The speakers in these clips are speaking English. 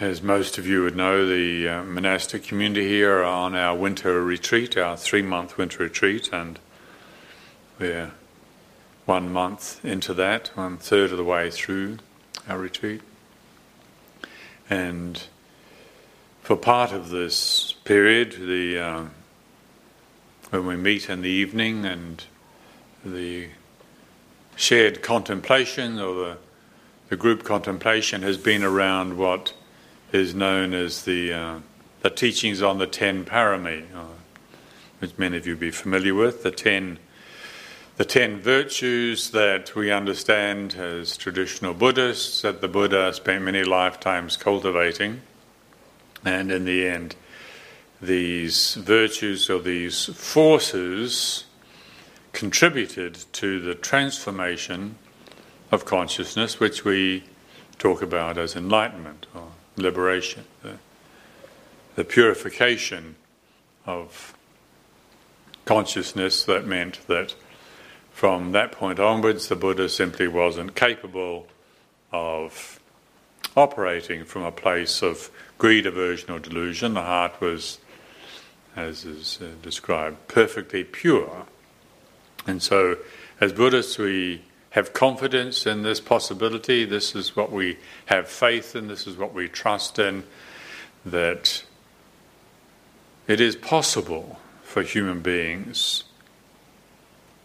As most of you would know, the uh, monastic community here are on our winter retreat, our three month winter retreat, and we're one month into that, one third of the way through our retreat. And for part of this period, the uh, when we meet in the evening and the shared contemplation or the, the group contemplation has been around what is known as the, uh, the teachings on the ten parami, uh, which many of you will be familiar with, the ten, the ten virtues that we understand as traditional Buddhists that the Buddha spent many lifetimes cultivating. And in the end, these virtues or these forces contributed to the transformation of consciousness, which we talk about as enlightenment or liberation, the, the purification of consciousness that meant that from that point onwards the Buddha simply wasn't capable of operating from a place of greed, aversion, or delusion. The heart was, as is uh, described, perfectly pure. And so, as Buddhists, we have confidence in this possibility. This is what we have faith in. This is what we trust in. That it is possible for human beings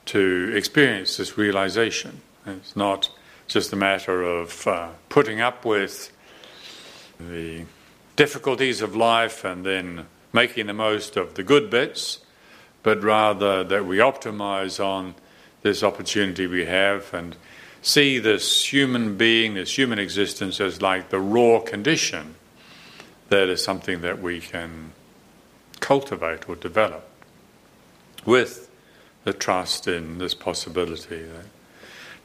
to experience this realization. It's not just a matter of uh, putting up with the difficulties of life and then making the most of the good bits, but rather that we optimize on this opportunity we have and see this human being, this human existence, as like the raw condition that is something that we can cultivate or develop with the trust in this possibility that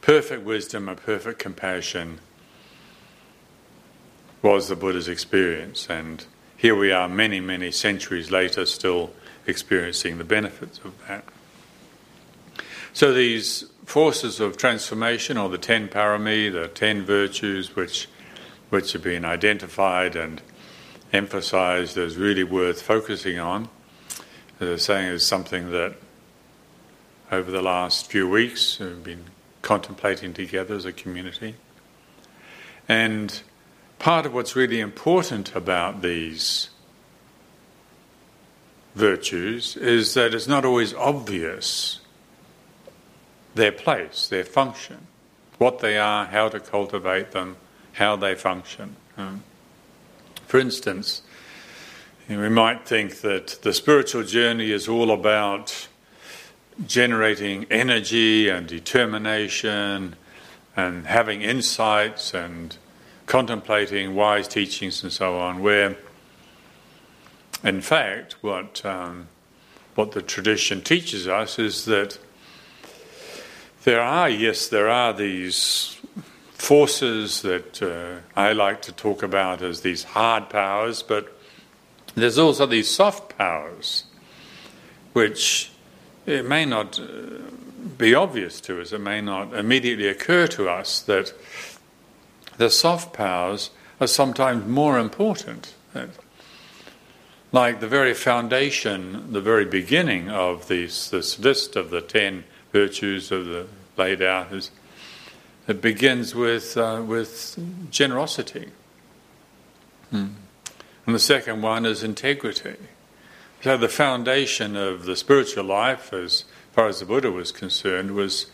perfect wisdom and perfect compassion was the Buddha's experience, and here we are many, many centuries later still experiencing the benefits of that. So these forces of transformation, or the ten parami, the ten virtues which which have been identified and emphasized as really worth focusing on, as I was saying, is something that over the last few weeks we've been contemplating together as a community. And part of what's really important about these virtues is that it's not always obvious their place, their function, what they are, how to cultivate them, how they function. Um, for instance, we might think that the spiritual journey is all about generating energy and determination and having insights and contemplating wise teachings and so on, where in fact what, um, what the tradition teaches us is that there are, yes, there are these forces that uh, I like to talk about as these hard powers, but there's also these soft powers, which it may not uh, be obvious to us, it may not immediately occur to us that the soft powers are sometimes more important. Like the very foundation, the very beginning of these, this list of the ten virtues of the laid out is it begins with uh, with generosity, hmm. and the second one is integrity. So the foundation of the spiritual life, as far as the Buddha was concerned, was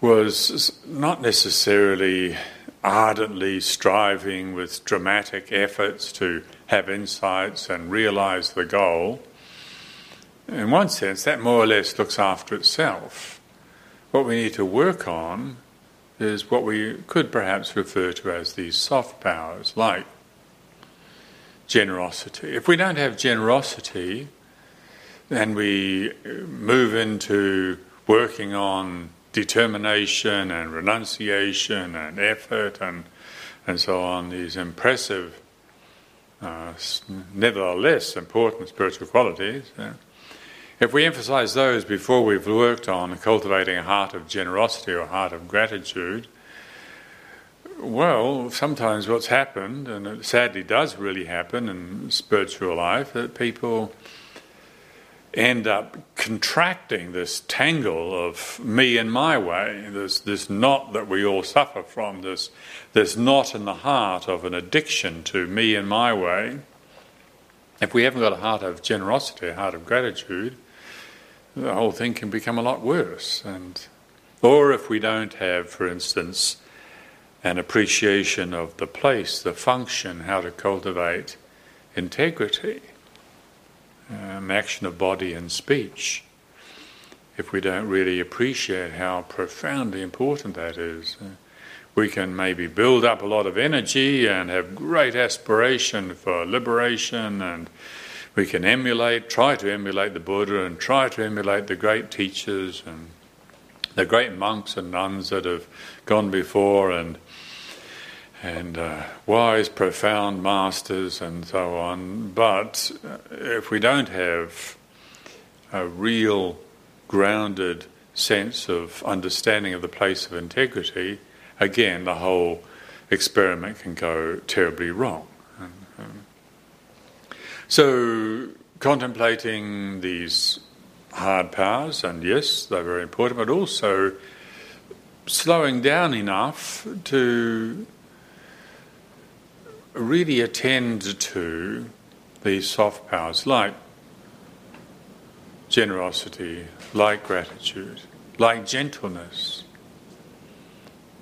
was not necessarily ardently striving with dramatic efforts to have insights and realize the goal in one sense, that more or less looks after itself. what we need to work on is what we could perhaps refer to as these soft powers, like generosity. If we don't have generosity, then we move into working on determination and renunciation and effort and and so on, these impressive, uh, nevertheless important spiritual qualities. Uh, if we emphasize those before we've worked on cultivating a heart of generosity or a heart of gratitude, well, sometimes what's happened, and it sadly does really happen in spiritual life, that people end up contracting this tangle of me and my way, this, this knot that we all suffer from, this, this knot in the heart of an addiction to me and my way. If we haven't got a heart of generosity, a heart of gratitude, the whole thing can become a lot worse. And, or if we don't have, for instance, an appreciation of the place, the function, how to cultivate integrity, um, action of body and speech, if we don't really appreciate how profoundly important that is. Uh, we can maybe build up a lot of energy and have great aspiration for liberation and we can emulate, try to emulate the Buddha and try to emulate the great teachers and the great monks and nuns that have gone before and and uh, wise, profound masters and so on. But uh, if we don't have a real grounded sense of understanding of the place of integrity, again, the whole experiment can go terribly wrong. So, contemplating these hard powers, and yes, they're very important, but also slowing down enough to really attend to these soft powers like generosity, like gratitude, like gentleness.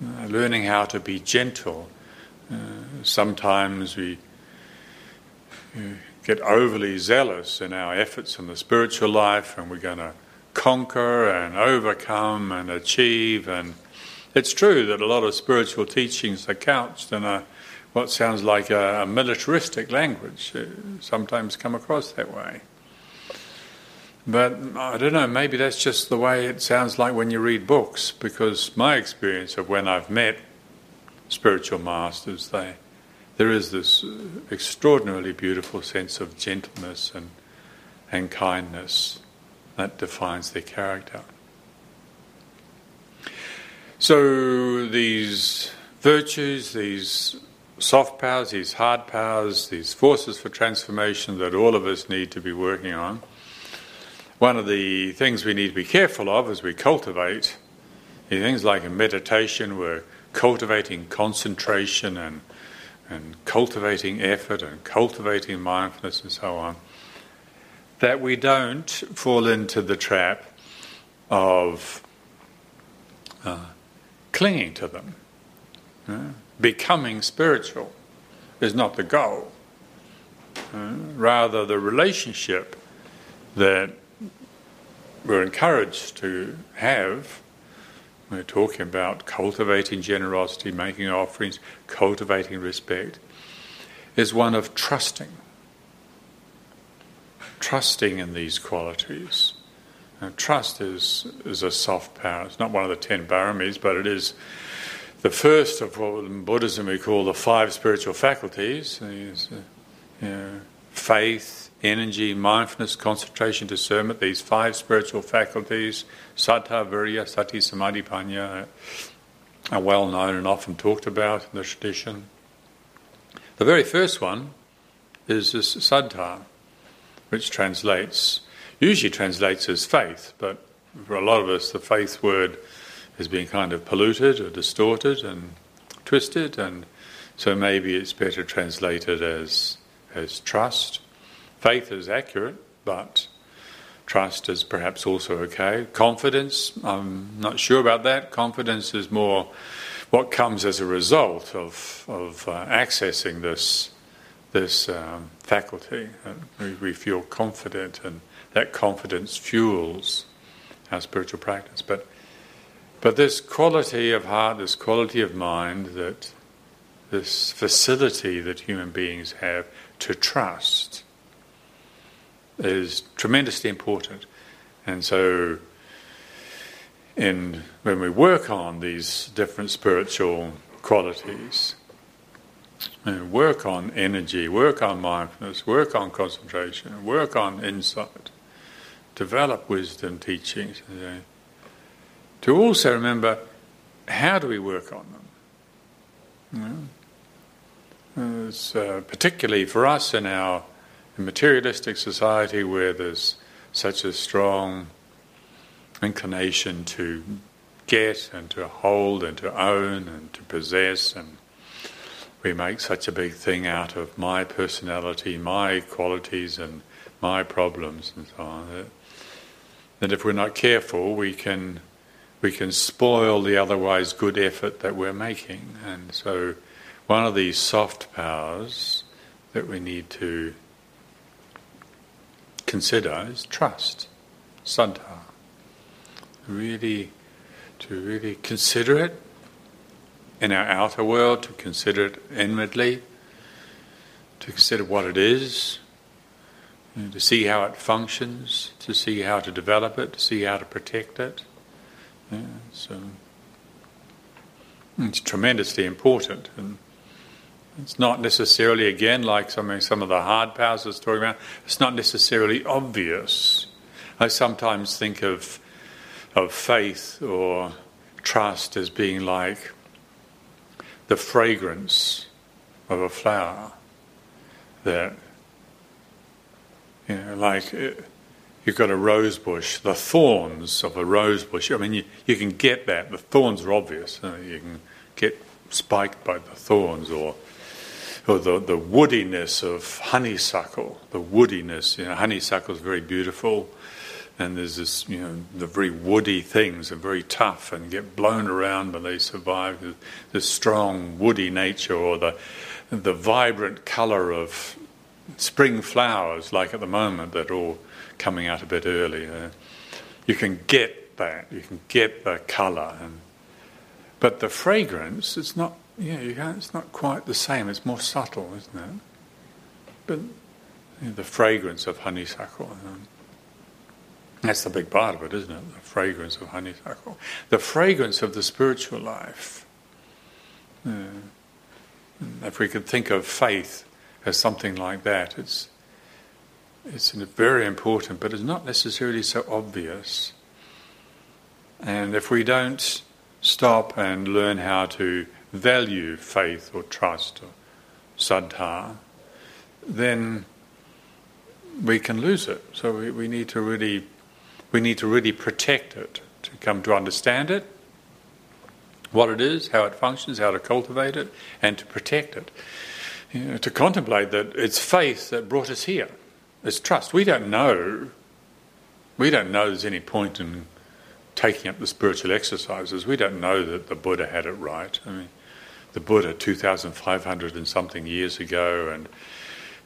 Uh, learning how to be gentle. Uh, sometimes we uh, get overly zealous in our efforts in the spiritual life and we're going to conquer and overcome and achieve. And it's true that a lot of spiritual teachings are couched in a what sounds like a, a militaristic language, uh, sometimes come across that way. But I don't know, maybe that's just the way it sounds like when you read books, because my experience of when I've met spiritual masters, they there is this extraordinarily beautiful sense of gentleness and, and kindness that defines their character. So these virtues, these soft powers, these hard powers, these forces for transformation that all of us need to be working on. One of the things we need to be careful of as we cultivate things like in meditation, we're cultivating concentration and and cultivating effort and cultivating mindfulness and so on, that we don't fall into the trap of uh, clinging to them. Uh, becoming spiritual is not the goal. Uh, rather, the relationship that we're encouraged to have we're talking about cultivating generosity, making offerings, cultivating respect, is one of trusting. Trusting in these qualities. Now, trust is, is a soft power. It's not one of the ten paramis, but it is the first of what in Buddhism we call the five spiritual faculties. Uh, you know, faith, energy, mindfulness, concentration, discernment, these five spiritual faculties, saddha, virya, sati, samadhi, panya, are well known and often talked about in the tradition. The very first one is this saddha, which translates, usually translates as faith, but for a lot of us, the faith word has been kind of polluted or distorted and twisted, and so maybe it's better translated as as trust. Faith is accurate, but trust is perhaps also okay. Confidence, I'm not sure about that. Confidence is more what comes as a result of, of uh, accessing this, this um, faculty. We, we feel confident, and that confidence fuels our spiritual practice. But But this quality of heart, this quality of mind, that this facility that human beings have to trust is tremendously important. And so, in, when we work on these different spiritual qualities, work on energy, work on mindfulness, work on concentration, work on insight, develop wisdom teachings, to also remember how do we work on them? uh, particularly for us in our materialistic society where there's such a strong inclination to get and to hold and to own and to possess and we make such a big thing out of my personality, my qualities and my problems and so on that, that if we're not careful we can we can spoil the otherwise good effort that we're making. And so one of these soft powers that we need to consider is trust, saddha. Really, to really consider it in our outer world, to consider it inwardly, to consider what it is, to see how it functions, to see how to develop it, to see how to protect it. Yeah, so it's tremendously important. And it's not necessarily, again, like some, some of the hard powers I was talking about, it's not necessarily obvious. I sometimes think of, of faith or trust as being like the fragrance of a flower. That, you know, like uh, you've got a rose bush, the thorns of a rose bush. I mean, you, you can get that. The thorns are obvious. You can get spiked by the thorns or or the, the woodiness of honeysuckle, the woodiness, you know, honeysuckle is very beautiful, and there's this, you know, the very woody things are very tough and get blown around, but they survive. The, strong woody nature, or the the vibrant colour of spring flowers, like at the moment, that are all coming out a bit early. You can get that, you can get the colour, and but the fragrance, it's not yeah, it's not quite the same. It's more subtle, isn't it? But you know, the fragrance of honeysuckle. Um, that's the big part of it, isn't it? The fragrance of honeysuckle. The fragrance of the spiritual life. Yeah. If we could think of faith as something like that, it's it's very important, but it's not necessarily so obvious. And if we don't stop and learn how to value faith or trust or saddha, then we can lose it. So we, we need to really we need to really protect it, to come to understand it, what it is, how it functions, how to cultivate it, and to protect it. You know, to contemplate that it's faith that brought us here. It's trust. We don't know. We don't know there's any point in taking up the spiritual exercises. We don't know that the Buddha had it right. I mean, the Buddha 2,500 and something years ago, and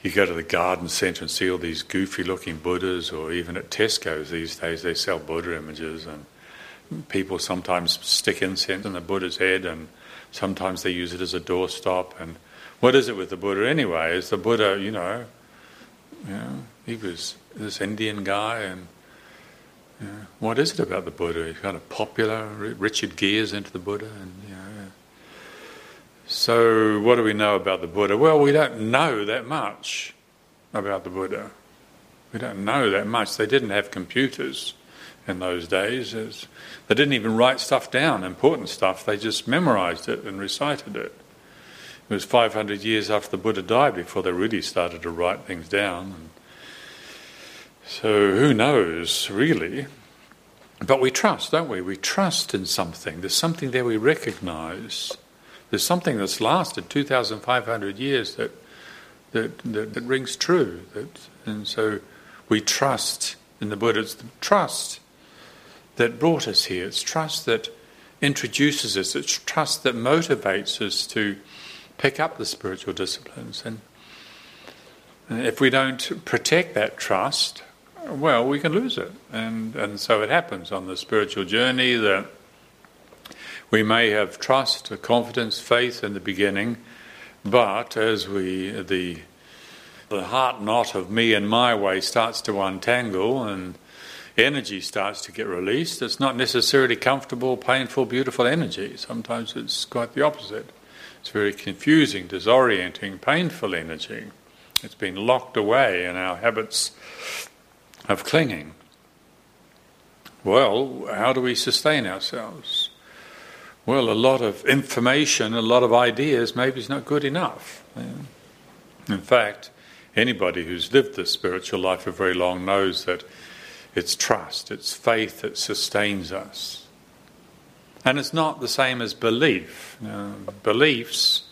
you go to the garden centre and see all these goofy looking Buddhas, or even at Tesco's these days they sell Buddha images, and people sometimes stick incense in the Buddha's head, and sometimes they use it as a doorstop. And what is it with the Buddha anyway? Is the Buddha, you know, he was this Indian guy, and what is it about the Buddha? He's kind of popular. Richard Gere's into the Buddha, and so, what do we know about the Buddha? Well, we don't know that much about the Buddha. We don't know that much. They didn't have computers in those days. They didn't even write stuff down, important stuff. They just memorized it and recited it. It was 500 years after the Buddha died before they really started to write things down. So, who knows, really? But we trust, don't we? We trust in something. There's something there we recognize. There's something that's lasted 2,500 years that, that, that, that rings true. That, and so we trust in the Buddha. It's the trust that brought us here. It's trust that introduces us. It's trust that motivates us to pick up the spiritual disciplines. And if we don't protect that trust, well, we can lose it. And, and so it happens on the spiritual journey that We may have trust, confidence, faith in the beginning, but as we the the heart knot of me and my way starts to untangle and energy starts to get released, it's not necessarily comfortable, painful, beautiful energy. Sometimes it's quite the opposite. It's very confusing, disorienting, painful energy. It's been locked away in our habits of clinging. Well, how do we sustain ourselves? Well, a lot of information, a lot of ideas maybe is not good enough. In fact, anybody who's lived the spiritual life for very long knows that it's trust, it's faith that sustains us. And it's not the same as belief. beliefs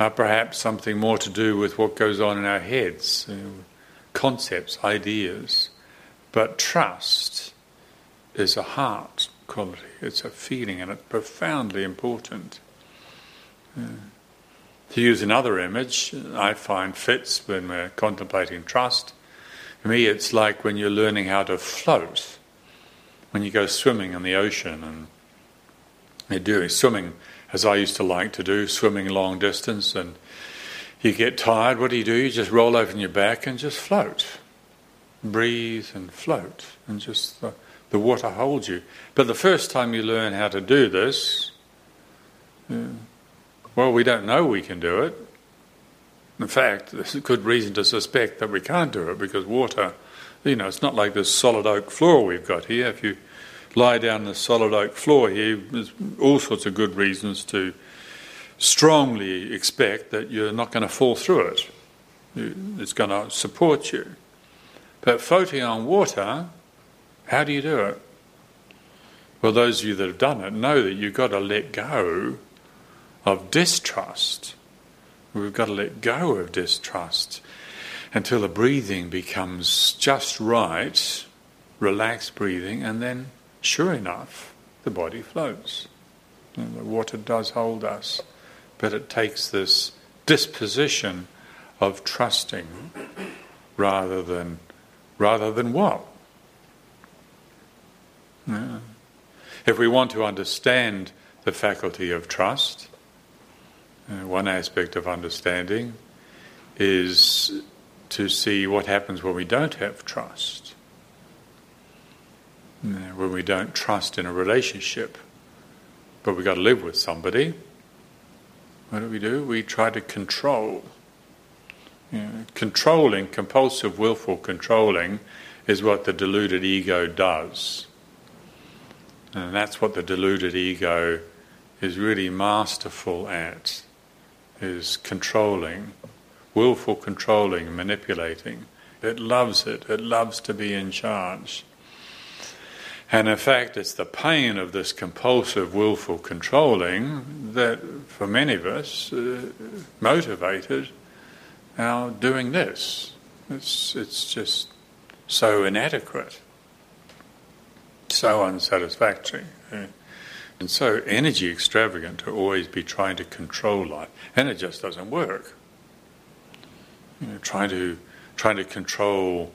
are perhaps something more to do with what goes on in our heads, concepts, ideas. But trust is a heart quality, it's a feeling, and it's profoundly important. Yeah. To use another image, I find fits when we're contemplating trust. For me, it's like when you're learning how to float, when you go swimming in the ocean and you're doing swimming as I used to like to do, swimming long distance, and you get tired. What do you do? You just roll over on your back and just float, breathe and float, and just the, the water holds you. But the first time you learn how to do this, yeah, well, we don't know we can do it. In fact, there's a good reason to suspect that we can't do it because water, you know, it's not like this solid oak floor we've got here. If you lie down the solid oak floor here, there's all sorts of good reasons to strongly expect that you're not going to fall through it. It's going to support you. But floating on water, how do you do it? Well, those of you that have done it know that you've got to let go of distrust. We've got to let go of distrust until the breathing becomes just right, relaxed breathing, and then Sure enough, the body floats. And the water does hold us, but it takes this disposition of trusting rather than rather than what? If we want to understand the faculty of trust, uh, one aspect of understanding is to see what happens when we don't have trust when we don't trust in a relationship, but we've got to live with somebody, what do we do? We try to control. Controlling, compulsive, willful controlling, is what the deluded ego does. And that's what the deluded ego is really masterful at, is controlling, willful controlling, manipulating. It loves it, it loves to be in charge. And in fact, it's the pain of this compulsive, willful controlling that, for many of us, uh, motivated our doing this. It's, it's just so inadequate, so unsatisfactory, uh, and so energy extravagant to always be trying to control life. And it just doesn't work. You know, trying to, trying to control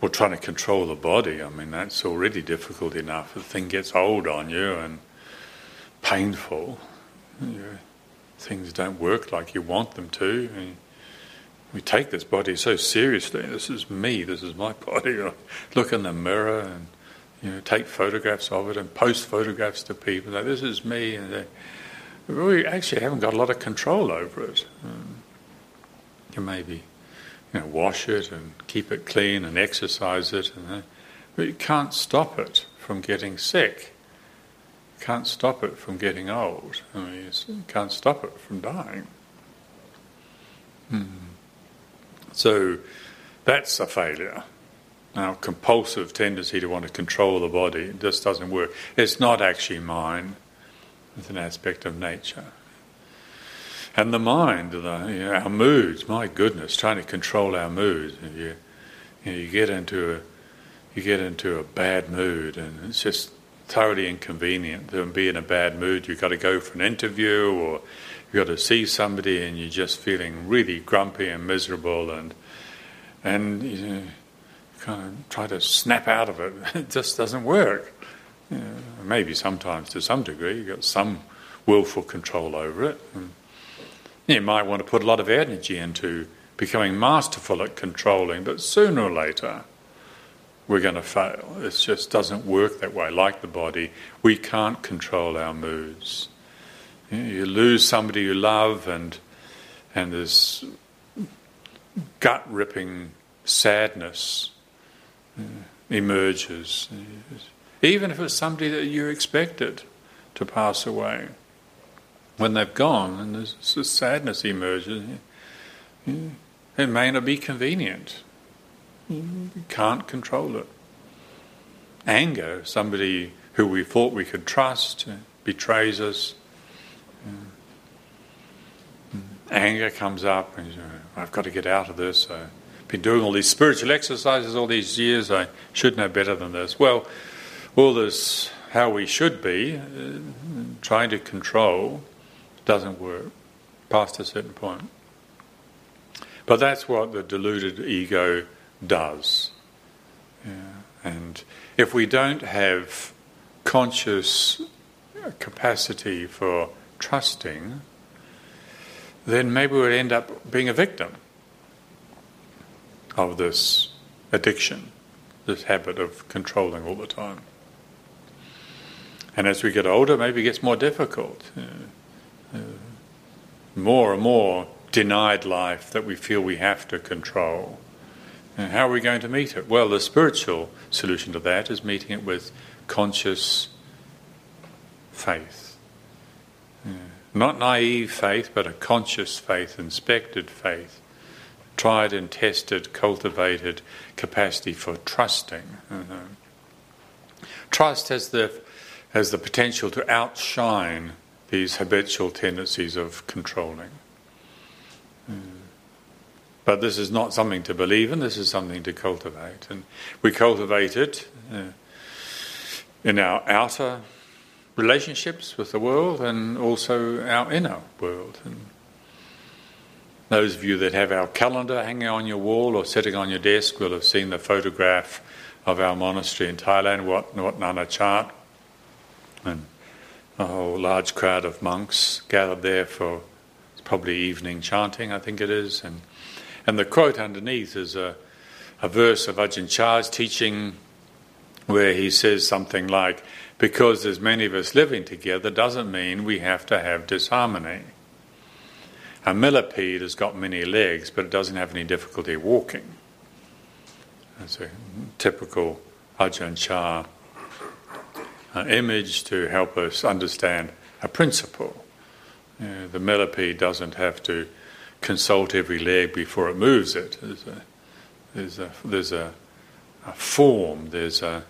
or trying to control the body. I mean, that's already difficult enough. The thing gets old on you and painful. You, things don't work like you want them to. And we take this body so seriously. This is me. This is my body. Look in the mirror and you know take photographs of it and post photographs to people. Like, this is me, and they, we actually haven't got a lot of control over it. Um, you maybe you know, wash it and keep it clean and exercise it, and, but you can't stop it from getting sick. You can't stop it from getting old. I mean, you can't stop it from dying. Hmm. So that's a failure. Now, compulsive tendency to want to control the body just doesn't work. It's not actually mine. It's an aspect of nature. And the mind, the, you know, our moods, my goodness, trying to control our moods. You, you, know, you get into a, you get into a bad mood, and it's just thoroughly inconvenient to be in a bad mood. You've got to go for an interview, or you've got to see somebody, and you're just feeling really grumpy and miserable, and and you know, kind of try to snap out of it. It just doesn't work. You maybe sometimes to some degree, you've got some willful control over it. And you might want to put a lot of energy into becoming masterful at controlling, but sooner or later we're going to fail. It just doesn't work that way. Like the body, we can't control our moods. You lose somebody you love, and and there's gut ripping sadness emerges, even if it's somebody that you expected to pass away. When they've gone, and there's this sadness emerges, it may not be convenient. You can't control it. Anger, somebody who we thought we could trust, uh, betrays us. Anger comes up, and I've got to get out of this. I've been doing all these spiritual exercises all these years. I should know better than this. Well, all this, how we should be, uh, trying to control, doesn't work past a certain point. But that's what the deluded ego does. Yeah. And if we don't have conscious capacity for trusting, then maybe we'll end up being a victim of this addiction, this habit of controlling all the time. And as we get older, maybe it gets more difficult. Uh, uh, more and more denied life that we feel we have to control. And how are we going to meet it? Well, the spiritual solution to that is meeting it with conscious faith. Yeah. Not naive faith, but a conscious faith, inspected faith, tried and tested, cultivated capacity for trusting. Uh-huh. Trust has the, has the potential to outshine these habitual tendencies of controlling. But this is not something to believe in, this is something to cultivate. And we cultivate it uh, in our outer relationships with the world and also our inner world. And those of you that have our calendar hanging on your wall or sitting on your desk will have seen the photograph of our monastery in Thailand, Wat, Wat Nana. And a whole large crowd of monks gathered there for probably evening chanting, I think it is. And and the quote underneath is a, a verse of Ajahn Chah's teaching where he says something like, Because there's many of us living together doesn't mean we have to have disharmony. A millipede has got many legs, but it doesn't have any difficulty walking. That's a typical Ajahn Chah uh, image to help us understand a principle. Uh, the millipede doesn't have to consult every leg before it moves it. There's a, there's a, there's a, a form, there's a,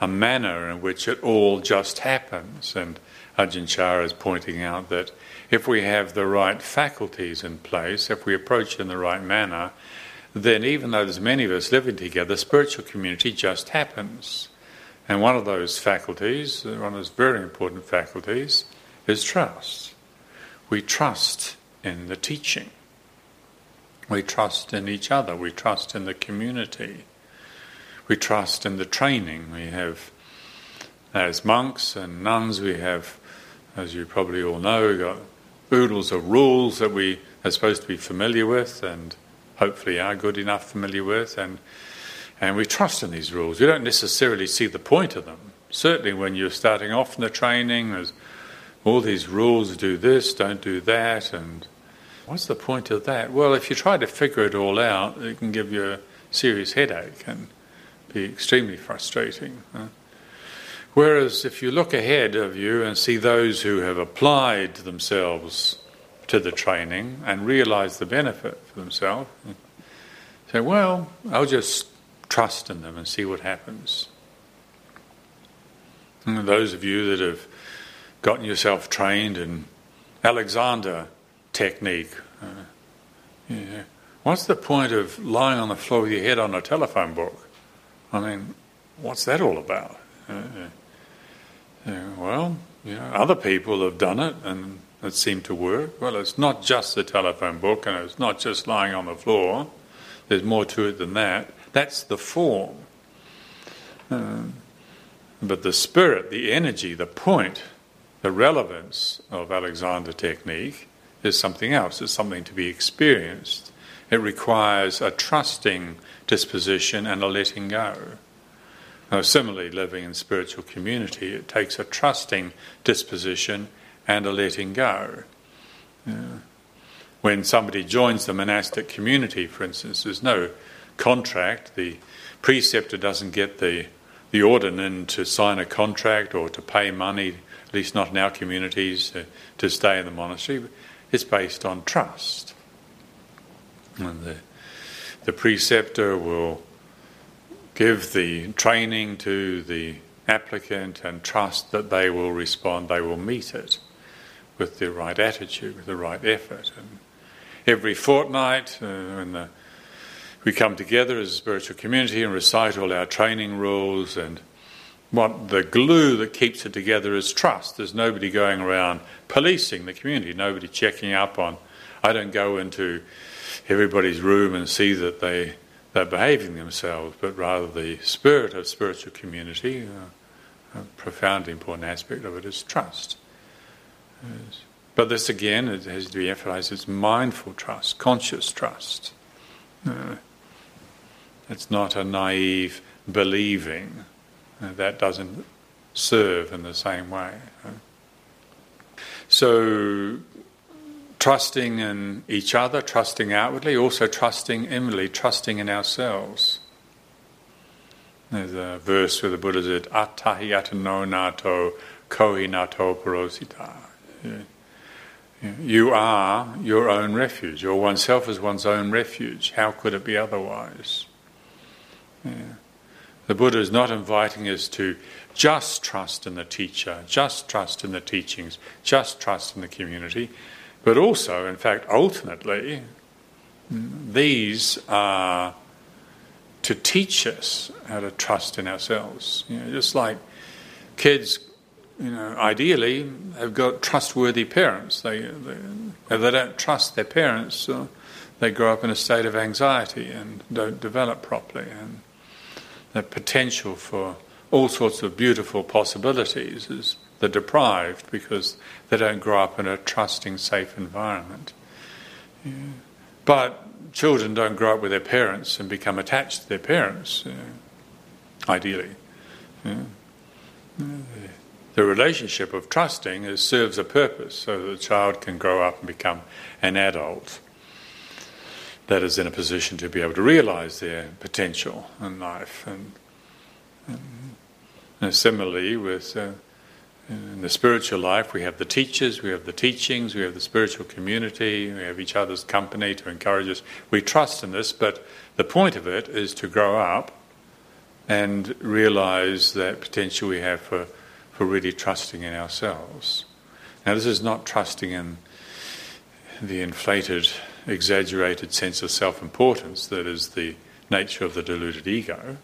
a manner in which it all just happens. And Ajahn Chah is pointing out that if we have the right faculties in place, if we approach in the right manner, then even though there's many of us living together, spiritual community just happens. And one of those faculties, one of those very important faculties, is trust. We trust in the teaching. We trust in each other, we trust in the community, we trust in the training. We have, as monks and nuns, we have, as you probably all know, got oodles of rules that we are supposed to be familiar with and hopefully are good enough familiar with, and, and we trust in these rules. We don't necessarily see the point of them. Certainly, when you're starting off in the training, there's all these rules do this, don't do that, and What's the point of that? Well, if you try to figure it all out, it can give you a serious headache and be extremely frustrating. Whereas if you look ahead of you and see those who have applied themselves to the training and realize the benefit for themselves, say, well, I'll just trust in them and see what happens. And those of you that have gotten yourself trained in Alexander technique. Uh, yeah. What's the point of lying on the floor with your head on a telephone book? I mean, what's that all about? Uh, yeah, well, you know, other people have done it and it seemed to work. Well, it's not just the telephone book and it's not just lying on the floor. There's more to it than that. That's the form. Um, But the spirit, the energy, the point, the relevance of Alexander technique is something else. It's something to be experienced. It requires a trusting disposition and a letting go. Now, similarly, living in spiritual community, it takes a trusting disposition and a letting go. Yeah. When somebody joins the monastic community, for instance, there's no contract. The preceptor doesn't get the, the ordinand to sign a contract or to pay money, at least not in our communities, uh, to stay in the monastery. It's based on trust. And the, the preceptor will give the training to the applicant and trust that they will respond, they will meet it with the right attitude, with the right effort. And every fortnight, uh, when the, we come together as a spiritual community and recite all our training rules and what the glue that keeps it together is trust. There's nobody going around policing the community, nobody checking up on. I don't go into everybody's room and see that they they're behaving themselves, but rather the spirit of spiritual community. Uh, a profoundly important aspect of it is trust. But this again, it has to be emphasized, it's mindful trust, conscious trust. Uh, it's not a naive believing. Uh, that doesn't serve in the same way. Uh. So, trusting in each other, trusting outwardly, also trusting inwardly, trusting in ourselves. There's a verse where the Buddha said, Attahi atano nato kohi nato parosita. You are your own refuge, or oneself is one's own refuge. How could it be otherwise? The Buddha is not inviting us to just trust in the teacher, just trust in the teachings, just trust in the community. But also, in fact, ultimately, these are to teach us how to trust in ourselves. You know, just like kids, you know, ideally have got trustworthy parents. They, they if they don't trust their parents, uh, they grow up in a state of anxiety and don't develop properly. And the potential for all sorts of beautiful possibilities is the deprived because they don't grow up in a trusting, safe environment. Yeah. But children don't grow up with their parents and become attached to their parents, ideally. Yeah. The relationship of trusting is, serves a purpose so that the child can grow up and become an adult that is in a position to be able to realize their potential in life. And, and, and similarly, with uh, in the spiritual life, we have the teachers, we have the teachings, we have the spiritual community, we have each other's company to encourage us. We trust in this, but the point of it is to grow up and realize that potential we have for, for really trusting in ourselves. Now, this is not trusting in the inflated, exaggerated sense of self importance that is the nature of the deluded ego.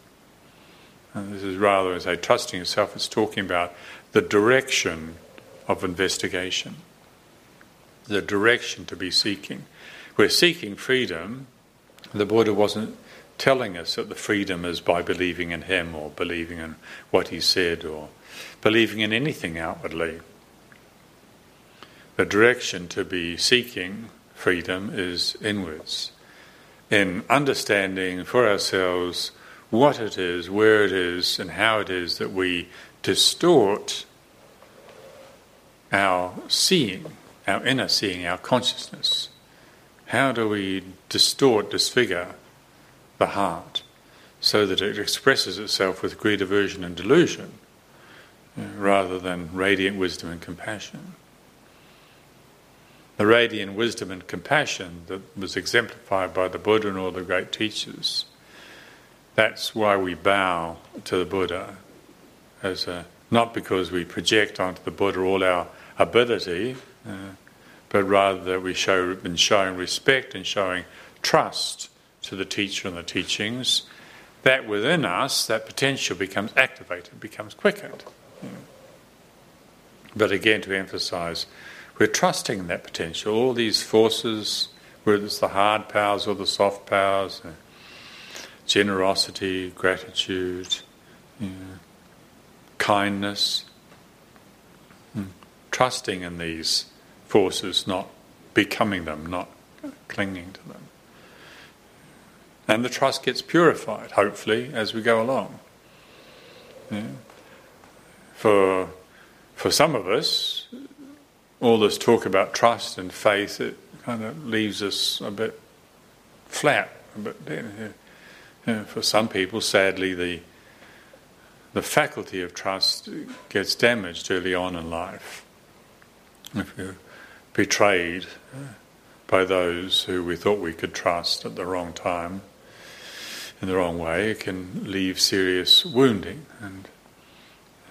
And this is rather, as I say, trusting yourself, it's talking about the direction of investigation, the direction to be seeking. We're seeking freedom. The Buddha wasn't telling us that the freedom is by believing in him or believing in what he said or believing in anything outwardly. The direction to be seeking freedom is inwards, in understanding for ourselves what it is, where it is, and how it is that we distort our seeing, our inner seeing, our consciousness. How do we distort, disfigure the heart so that it expresses itself with greed, aversion, and delusion uh, rather than radiant wisdom and compassion? The radiant wisdom and compassion that was exemplified by the Buddha and all the great teachers. That's why we bow to the Buddha as a, not because we project onto the Buddha all our ability, uh, but rather that we show in showing respect and showing trust to the teacher and the teachings, that within us, that potential becomes activated, becomes quickened. But again, to emphasize, we're trusting that potential. All these forces, whether it's the hard powers or the soft powers, uh, generosity, gratitude, kindness, hmm. trusting in these forces, not becoming them, not clinging to them. And the trust gets purified, hopefully, as we go along. Yeah. For, for some of us, all this talk about trust and faith, it kind of leaves us a bit flat. A bit, you know, for some people, sadly, the the faculty of trust gets damaged early on in life. If you're betrayed uh, by those who we thought we could trust at the wrong time, in the wrong way, it can leave serious wounding. And,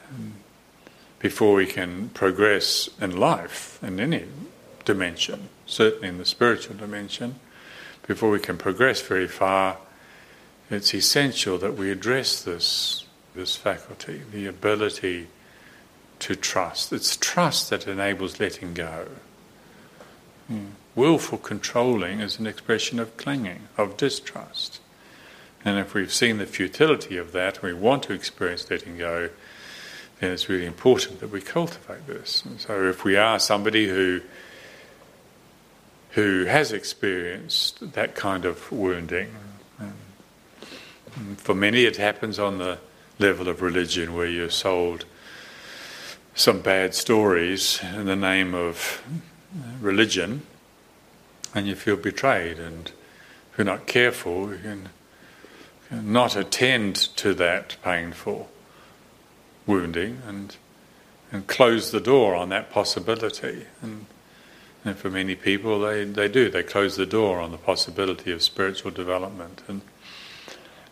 and before we can progress in life, in any dimension, certainly in the spiritual dimension, before we can progress very far, it's essential that we address this, this faculty, the ability to trust. It's trust that enables letting go. Hmm. Willful controlling is an expression of clinging, of distrust. And if we've seen the futility of that and we want to experience letting go, then it's really important that we cultivate this. And so if we are somebody who who has experienced that kind of wounding, for many it happens on the level of religion where you're sold some bad stories in the name of religion and you feel betrayed and if you're not careful you can not attend to that painful wounding and and close the door on that possibility. And, and, for many people, they, they do. They close the door on the possibility of spiritual development and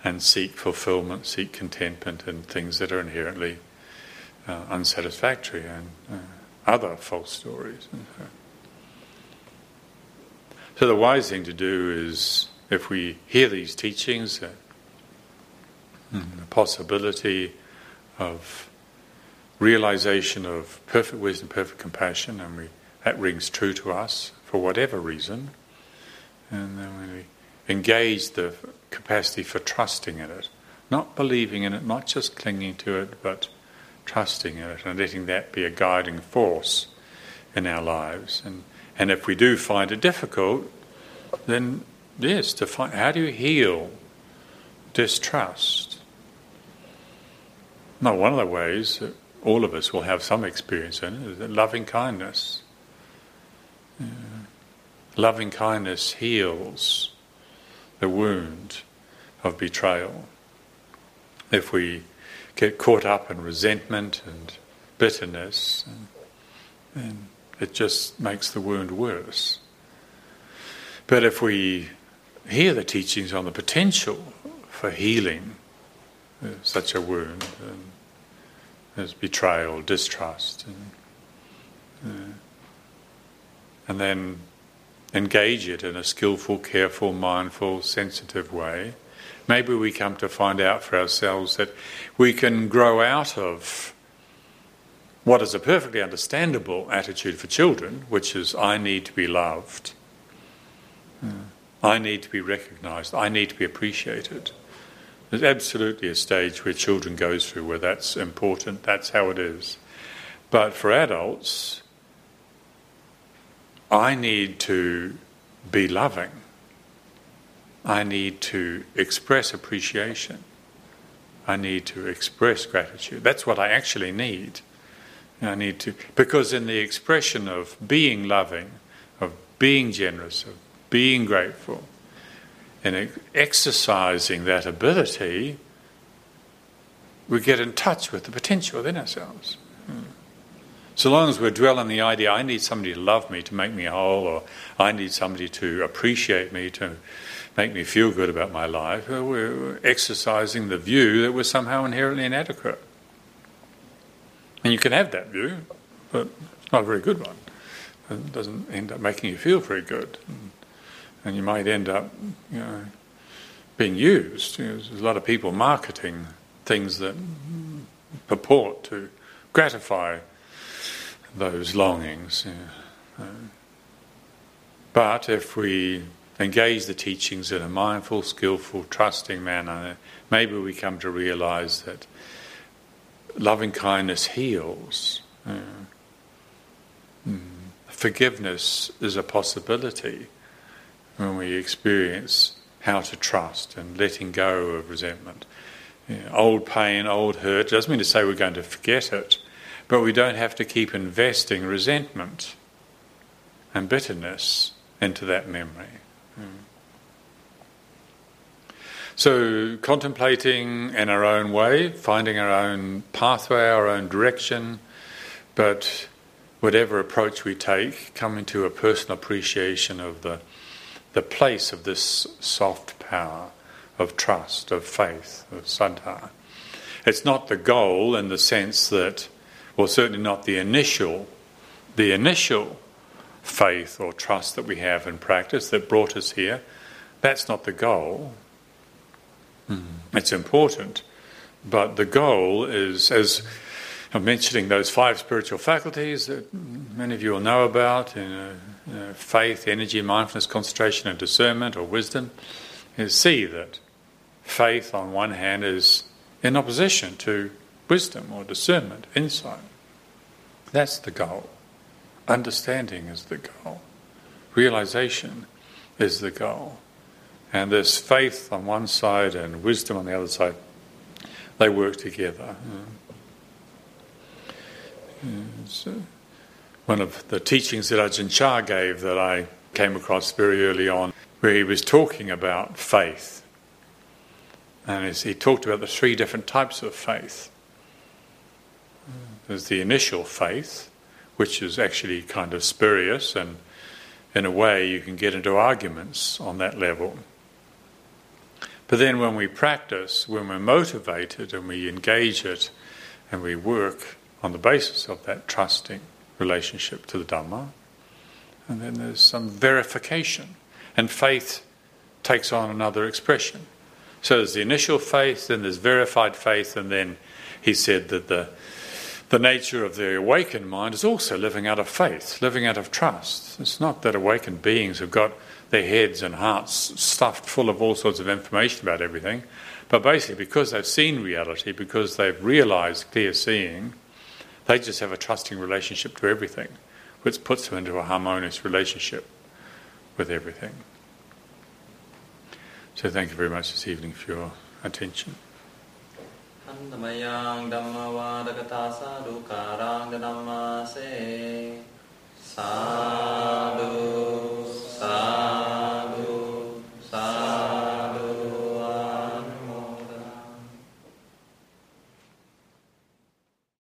and seek fulfillment, seek contentment in things that are inherently uh, unsatisfactory and uh, other false stories. So. the wise thing to do is, if we hear these teachings, uh, the possibility of realization of perfect wisdom, perfect compassion, and we, that rings true to us for whatever reason. And then we engage the capacity for trusting in it, not believing in it, not just clinging to it, but trusting in it and letting that be a guiding force in our lives. And, and if we do find it difficult, then yes, to find how do you heal distrust? Now, one of the ways that all of us will have some experience in it is loving kindness. Yeah. Loving kindness heals the wound of betrayal. If we get caught up in resentment and bitterness, then it just makes the wound worse. But if we hear the teachings on the potential for healing such a wound. And there's betrayal, distrust, and, uh, and then engage it in a skillful, careful, mindful, sensitive way. Maybe we come to find out for ourselves that we can grow out of what is a perfectly understandable attitude for children, which is I need to be loved, I need to be recognized, I need to be appreciated. There's absolutely a stage where children go through where that's important, that's how it is. But for adults, I need to be loving. I need to express appreciation. I need to express gratitude. That's what I actually need. I need to, because in the expression of being loving, of being generous, of being grateful, and exercising that ability, we get in touch with the potential within ourselves. Hmm. So long as we're dwelling the idea, I need somebody to love me to make me whole, or I need somebody to appreciate me to make me feel good about my life, uh, we're exercising the view that we're somehow inherently inadequate. And you can have that view, but it's not a very good one. It doesn't end up making you feel very good and you might end up, you know, being used. You know, there's a lot of people marketing things that purport to gratify those longings. Know. But if we engage the teachings in a mindful, skillful, trusting manner, maybe we come to realize that loving kindness heals. Yeah. Mm. Forgiveness is a possibility when we experience how to trust and letting go of resentment. old pain, old hurt doesn't mean to say we're going to forget it, but we don't have to keep investing resentment and bitterness into that memory. Mm. So, contemplating in our own way, finding our own pathway, our own direction, but whatever approach we take, coming to a personal appreciation of the, the place of this soft power of trust, of faith, of saddha. It's not the goal in the sense that, well, certainly not the initial, the initial faith or trust that we have in practice that brought us here. That's not the goal. Mm. It's important. But the goal is, as I'm mentioning those five spiritual faculties that many of you will know about in uh, uh, faith, energy, mindfulness, concentration, and discernment or wisdom, is see that faith, on one hand, is in opposition to wisdom or discernment, insight. That's the goal. Understanding is the goal. Realization is the goal. And there's faith on one side and wisdom on the other side. They work together. It's one of the teachings that Ajahn Chah gave that I came across very early on, where he was talking about faith. And he talked about the three different types of faith. There's the initial faith, which is actually kind of spurious, and in a way you can get into arguments on that level. But then when we practice, when we're motivated and we engage it and we work on the basis of that trusting relationship to the Dhamma, and then there's some verification, and faith takes on another expression. So there's the initial faith, then there's verified faith, and then he said that the the nature of the awakened mind is also living out of faith, living out of trust. It's not that awakened beings have got their heads and hearts stuffed full of all sorts of information about everything. But basically, because they've seen reality, because they've realized clear seeing, they just have a trusting relationship to everything, which puts them into a harmonious relationship with everything. So, thank you very much this evening for your attention. Dhammayang Dhammava Dakatasa Dukarang Dhamma Se Sadu